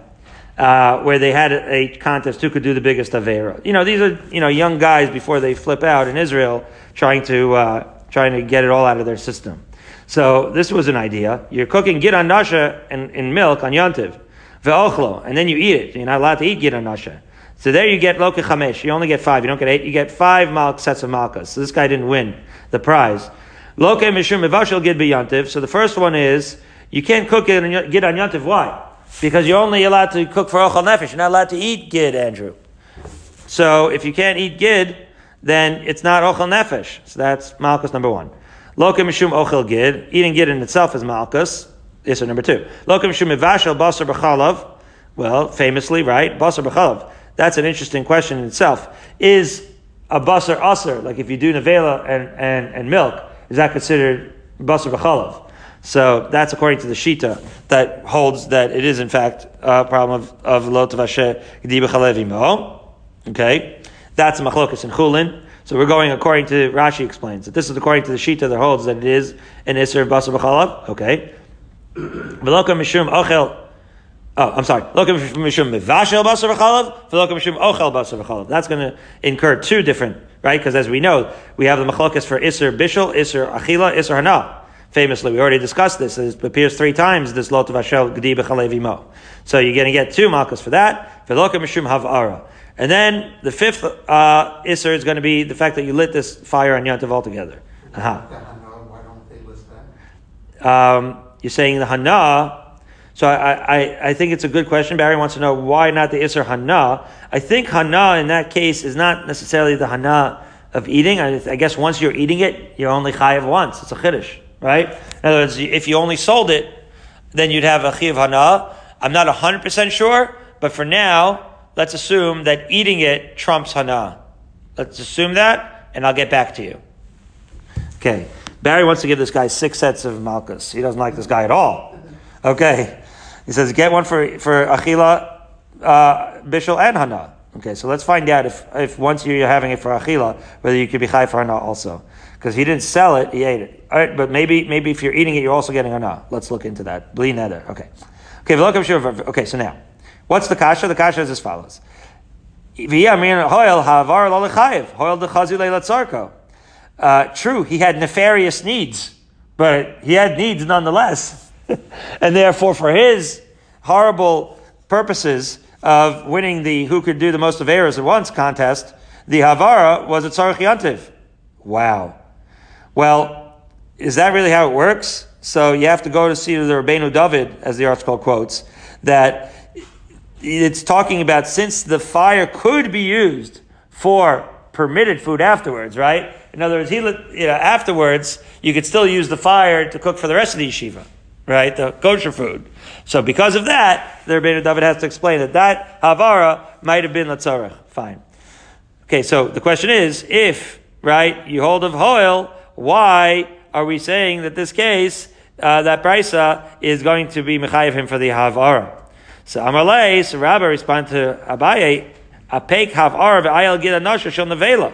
Speaker 1: Uh, where they had a, a, contest who could do the biggest avera. You know, these are you know young guys before they flip out in Israel, trying to uh, trying to get it all out of their system. So this was an idea. You're cooking giran nasha in, in milk on yontiv, ve'ochlo, and then you eat it. You're not allowed to eat giran nasha. So there you get loke chamesh. You only get five. You don't get eight. You get five malk sets of malkas. So this guy didn't win the prize. Loke mishum mevashel gid b'yontiv. So the first one is you can't cook it and gid on yontiv. Why? Because you're only allowed to cook for ochel nefesh. You're not allowed to eat gid, Andrew. So if you can't eat gid, then it's not ochel nefesh. So that's malchus number one. Lokim mishum ochel gid. Eating gid in itself is malchus. This is number two. Lokim mishum mivashel basar b'chalav. Well, famously, right? Basar b'chalav. That's an interesting question in itself. Is a basar aser, like if you do nevela and, and, and milk, is that considered basar b'chalav? So that's according to the Shita that holds that it is in fact a problem of, of lo tavashe g'di mo. Okay. That's a machlokas in chulin. So we're going according to Rashi explains that this is according to the Shita that holds that it is an Isser Basar B'chalav. Okay. Mishum ochel. Oh, I'm sorry. Loka mishum mivashel basar v'chalav. V'loka mishum ochel basar v'chalav. That's going to incur two different, right? Because as we know, we have the machlokas for Isser Bishel, Isser Achila, Isser Hana. Famously, we already discussed this. It appears three times this lot of Hashel Gdi B'chalevi Mo. So you're going to get two malchus for that. Mishum havara. And then the fifth uh, Isser is going to be the fact that you lit this fire on Yantav altogether. Uh-huh.
Speaker 2: Why don't they list
Speaker 1: that? Um, you're saying the Hana. So I, I, I, think it's a good question. Barry wants to know why not the Isser Hana. I think Hana in that case is not necessarily the Hana of eating. I, I guess once you're eating it, you're only chayiv once. It's a chiddush, right? In other words, if you only sold it, then you'd have a chayiv Hana. I'm not 100% sure, but for now, let's assume that eating it trumps hana. Let's assume that, and I'll get back to you. Okay. Barry wants to give this guy six sets of malchus. He doesn't like this guy at all. Okay. He says, get one for, for Achila, uh, Bishul, and Hana. Okay, so let's find out if, if once you're having it for Achila, whether you could be Chai for Hana also. Because he didn't sell it, he ate it. All right, but maybe, maybe if you're eating it, you're also getting Hana. Let's look into that. Bli nether. Okay. Okay, okay, so now. What's the kasha? The kasha is as follows. Uh, true, he had nefarious needs, but he had needs nonetheless. and therefore, for his horrible purposes of winning the who could do the most of errors at once contest, the Havara was a Tzarech Yantiv. Wow. Well, is that really how it works? So you have to go to see the Rabbeinu David, as the article quotes, that it's talking about since the fire could be used for permitted food afterwards, right? In other words, he, you know, afterwards, you could still use the fire to cook for the rest of the yeshiva, right? The kosher food. So because of that, the Rebbeinu David has to explain that that Havara might have been Latzarech. Fine. Okay, so the question is, if, right, you hold of Hoil, why are we saying that this case, uh, that Brisa is going to be Mechayiv him for the Havara? So Amalei, so Rabbah respond to Abaye, Apek Havara v'ayel gid anasha shel nevela.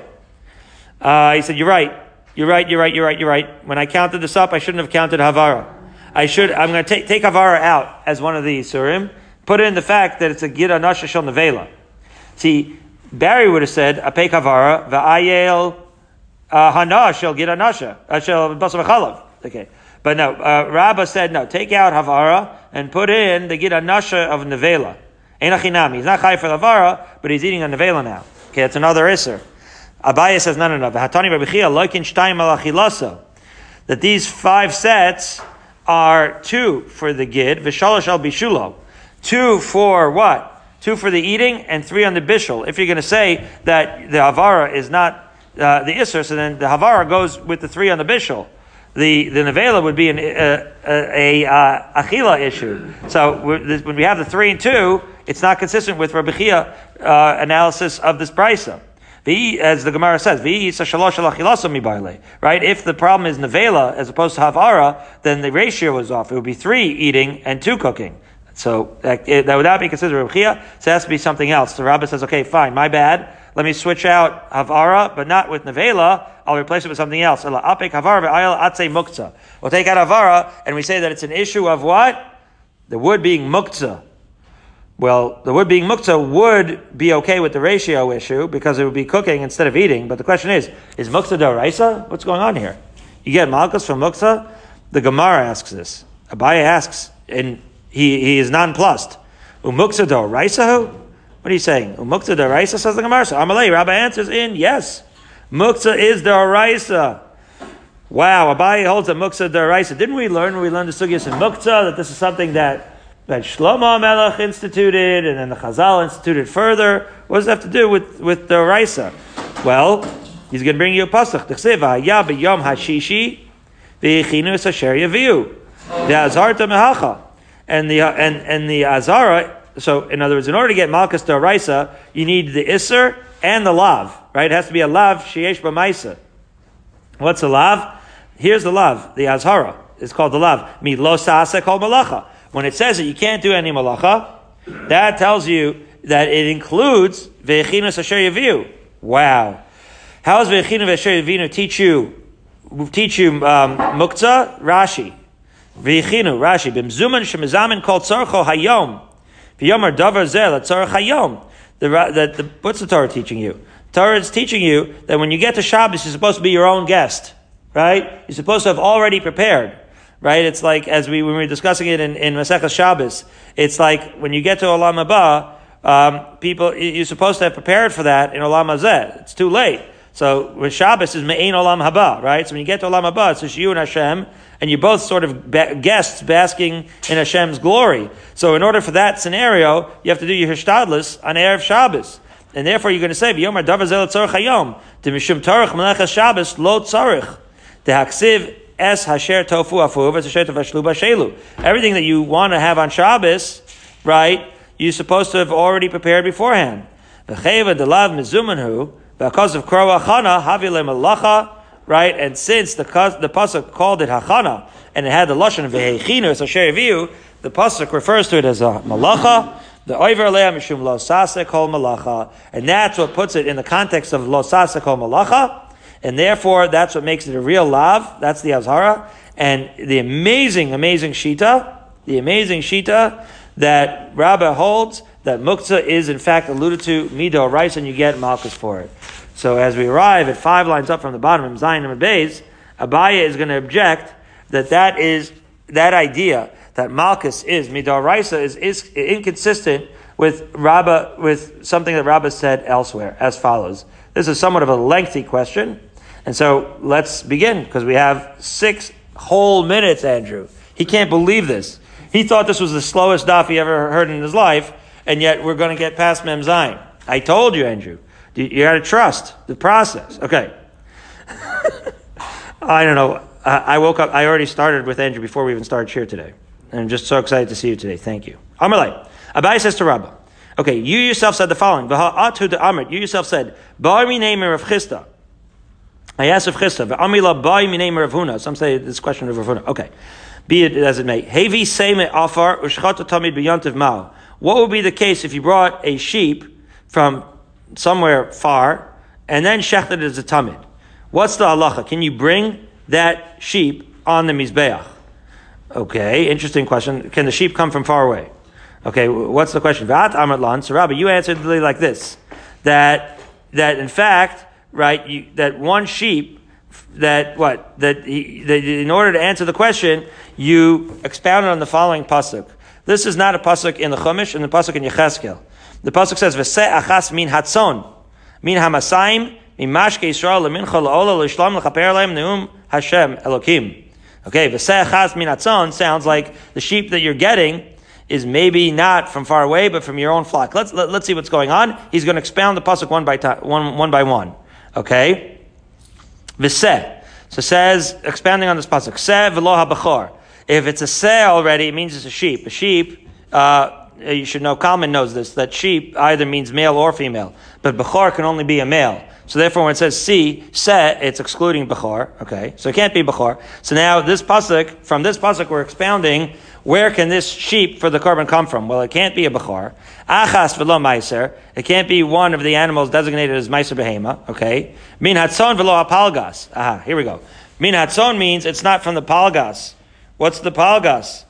Speaker 1: Uh, he said, you're right. You're right, you're right, you're right, you're right. When I counted this up, I shouldn't have counted Havara. I should, I'm going to take, take Havara out as one of the Surim, put in the fact that it's a Gid Anasha Shel Nevela. See, Barry would have said, Apek Havara, Va'ayel uh, Hana Shel Gid Anasha, uh, Shel Basar Chalav. Okay. But no, uh, said, no, take out Havara and put in the Gid Anasha of Nevela. Einachinami. He's not Chai for Havara, but he's eating a Nevela now. Okay, that's another Isser. Abaye says, no, no, no. Al That these five sets are two for the gid, v'shalosh al bishulo. Two for what? Two for the eating and three on the bishul. If you're going to say that the havara is not uh, the isser, so then the havara goes with the three on the bishul. The the nevela would be an, uh, a, a uh, achila issue. So when we have the three and two, it's not consistent with Rabbi Chiya uh, analysis of this brisa as the Gemara says, right? If the problem is nevela as opposed to havara, then the ratio is off. It would be three eating and two cooking. So that, that would not be considered Rebchia. So it has to be something else. The Rabbi says, okay, fine, my bad. Let me switch out havara, but not with nevela. I'll replace it with something else. We'll take out havara, and we say that it's an issue of what? The wood being muktzah. Well, the wood being muktzah would be okay with the ratio issue because it would be cooking instead of eating. But the question is, is muktzah daraisa? What's going on here? You get malchus from muktzah? The Gemara asks this. Abaye asks, and he, he is nonplussed. Umuktzah daraisa? What are you saying? Umuktzah daraisa says the Gemara. So Amalei, Rabbah answers in, yes. Muktzah is daraisa. Wow, Abaye holds a muktzah daraisa. Didn't we learn when we learned the sugyas in muktzah that this is something that that Shlomo Melech instituted, and then the Chazal instituted further. What does that have to do with, with the Raisa? Well, he's going to bring you a pasuk. Ya b'yom hashishi v'yichinu asher yaviu. The azarta mehacha. And the, and, and the azara, so in other words, in order to get malchus to Raisa, you need the iser and the lav, right? It has to be a lav sheyesh b'maisa. What's a lav? Here's the lav, the azara. It's called the lav. Mi lo sa'asa kol malacha. When it says that you can't do any malacha, that tells you that it includes ve'chinas asher yaviu. Wow. How does ve'chinas asher yaviu teach you, teach you um, muktzah? Rashi. Ve'chinu, Rashi. Bimzuman shemizamin called tzarcho hayom. V'yomar davar zeh tzarch hayom. The, the, the, what's the Torah teaching you? Torah is teaching you that when you get to Shabbos, you're supposed to be your own guest, right? You're supposed to have already prepared right? It's like, as we, when we were discussing it in, in Masechah Shabbos, it's like when you get to Olam Haba, um, people, you're supposed to have prepared for that in Olam Hazeh. It's too late. So when Shabbos is Me'ain Olam Haba, right? So when you get to Olam Haba, it's just you and Hashem, and you're both sort of ba- guests basking in Hashem's glory. So in order for that scenario, you have to do your Hishtadlis on Erev Shabbos. And therefore you're going to say, V'yomar davar zel tzorich hayom, Shabbos lo tzorich, es hasher tofu shelu. Everything that you want to have on Shabbos, right? You're supposed to have already prepared beforehand. V'cheva delav because of kro achana havile malacha. Right, and since the the pasuk called it hachana, and it had the lashon vehechinu, so view, the pasuk refers to it as a malacha. The oiver leah mishum lo kol malacha, and that's what puts it in the context of lo kol malacha. And therefore, that's what makes it a real lav. That's the azhara. And the amazing, amazing shita, the amazing shita that Rabbah holds that muktzah is in fact alluded to mido rice, and you get malchus for it. So as we arrive at five lines up from the bottom Zion and Beis, Abaye is going to object that that is that idea that malchus is midoraisa is, is inconsistent with Rabbah with something that Rabbah said elsewhere as follows. This is somewhat of a lengthy question. And so let's begin because we have six whole minutes, Andrew. He can't believe this. He thought this was the slowest daf he ever heard in his life, and yet we're going to get past Mem Zayin. I told you, Andrew. You, got to trust the process. Okay. I don't know. I woke up. I already started with Andrew before we even started here today. And I'm just so excited to see you today. Thank you. Amalai. Abai says to Rabbah, Okay, you yourself said the following. You yourself said, Bar name of Chista. Mayasef Chista, Amila Bai Minei Rav Huna. Some say this question of Rav Huna. Okay. Be it as it may. Hevi Seme Afar Ushchata Tamid B'Yantiv Mao. What would be the case if you brought a sheep from somewhere far and then shechted it as a tamid? What's the halacha? Can you bring that sheep on the mizbeach? Okay, interesting question. Can the sheep come from far away? Okay, what's the question? Vat. So Rabbah, you answered like this: that that in fact, right, you, that one sheep, that what that, he, that in order to answer the question, you expounded on the following pasuk. This is not a pasuk in the Chumash and the pasuk in Yecheskel. The pasuk says, "V'se achas min hatzon, min hamasayim, min mashke Yisrael lemincha laola l'ishlam l'chaper lehem neum Hashem Elokim." Okay, v'se achas min hatzon sounds like the sheep that you're getting is maybe not from far away, but from your own flock. Let's let, us let us see what's going on. He's going to expound the pasuk one by one, one by one. Okay, v'se. So says expanding on this pasuk, se v'lo habachor. If it's a se already, it means it's a sheep. A sheep, uh, you should know, Kalman knows this, that sheep either means male or female. But Bechor can only be a male. So therefore, when it says si, se, it's excluding Bechor. Okay, so it can't be Bechor. So now this pasuk, from this pasuk, we're expounding where can this sheep for the korban come from? Well, it can't be a Bechor. Achas velo meiser. It can't be one of the animals designated as meiser behema. Okay. Min hatzon velo apalgas. Aha, here we go. Min hatzon means it's not from the palgas. What's the palgas?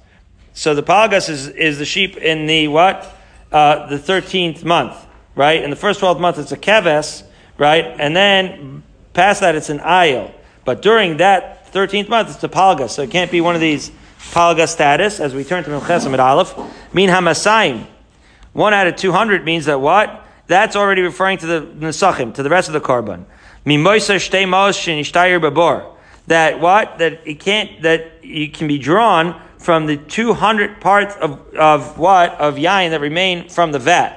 Speaker 1: So the palgas is, is the sheep in the what? Uh, the 13th month, right? In the first 12th month, it's a keves, right? And then past that, it's an ayil. But during that 13th month, it's a palgas. So it can't be one of these palgas status as we turn to Milchesim at Aleph. Min hamasayim. One out of 200 means that what? That's already referring to the Nesachim, to the rest of the korban. That what? That it can't, that it can be drawn from the 200 parts of, of what? Of yain that remain from the vat.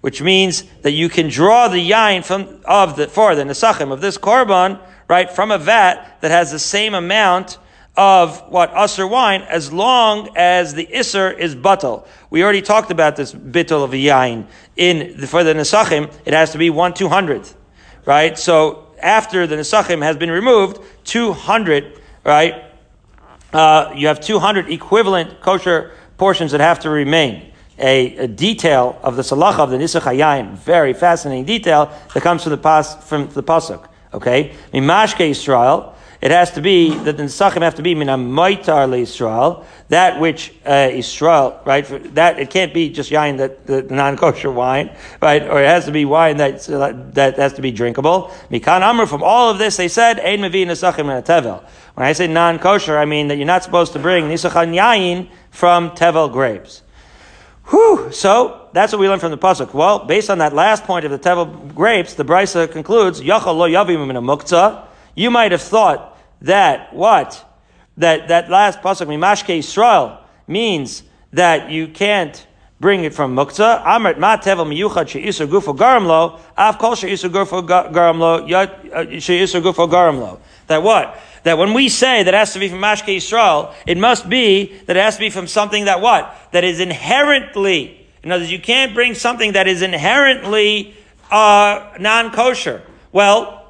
Speaker 1: Which means that you can draw the yain from, of the, for the nesachim of this korban, right, from a vat that has the same amount of what usr wine as long as the isser is batal. We already talked about this bittul of yain in the, for the nesachim. It has to be one two hundred, right? So after the Nesachim has been removed, 200, right? Uh, you have 200 equivalent kosher portions that have to remain. A, a detail of the salacha of the Nisach Hayayin, very fascinating detail that comes from the pas, from the pasuk. Okay, Mimashke Israel, it has to be that the Nesachim have to be mina maitar Israel, that which uh, Israel, right? That it can't be just yain that the, non-kosher wine, right? Or it has to be wine that uh, that has to be drinkable. Mikan Amr. From all of this, they said ein mevi Nesachim tevel. When I say non-kosher, I mean that you're not supposed to bring nisachan yain from tevel grapes. Whew. So that's what we learned from the pasuk. Well, based on that last point of the tevel grapes, the brisa concludes yachal lo yavim min muktzah. You might have thought that what? That, that last pasuk, Mimashke Israel, means that you can't bring it from muktzah. Amrit ma tevel miyuchad she'isur gufo garam lo, av kol she'isur gufo garam lo, uh, she'isur gufo garam lo. That what? That when we say that it has to be from Mashke Israel, it must be that it has to be from something that what? That is inherently, in other words, you can't bring something that is inherently uh, non-kosher. Well,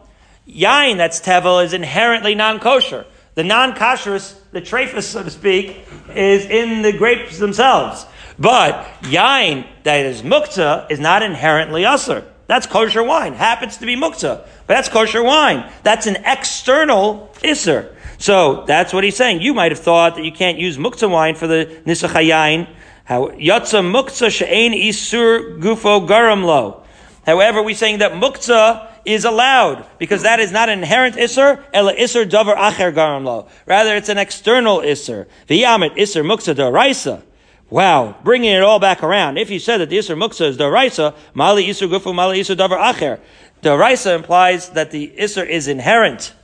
Speaker 1: Yain that's tevel is inherently non-kosher. The non-kosherous, the trephus, so to speak, is in the grapes themselves. But yain that is mukta is not inherently usr. That's kosher wine. Happens to be mukta, but that's kosher wine. That's an external isser. So that's what he's saying. You might have thought that you can't use mukta wine for the nisachayayin. How yatsa mukta she'ain isur gufo garam lo. However, we're saying that mukta is allowed because that is not an inherent isser, ela isser davar acher garam lo. Rather, it's an external isser. V'yamit isser muksa daraisa. Wow, bringing it all back around. If you said that the isser muksa is daraisa, mali isser gufu, mali isser davar acher. Daraisa implies that the isser is inherent.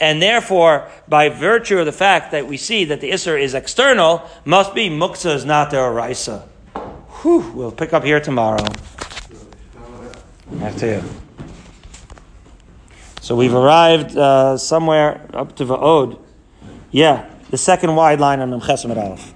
Speaker 1: And therefore, by virtue of the fact that we see that the isser is external, must be muksa is not daraisa. Whew, we'll pick up here tomorrow. After you. So we've arrived uh, somewhere up to Va'od. Yeah, the second wide line on Memchesim Aleph.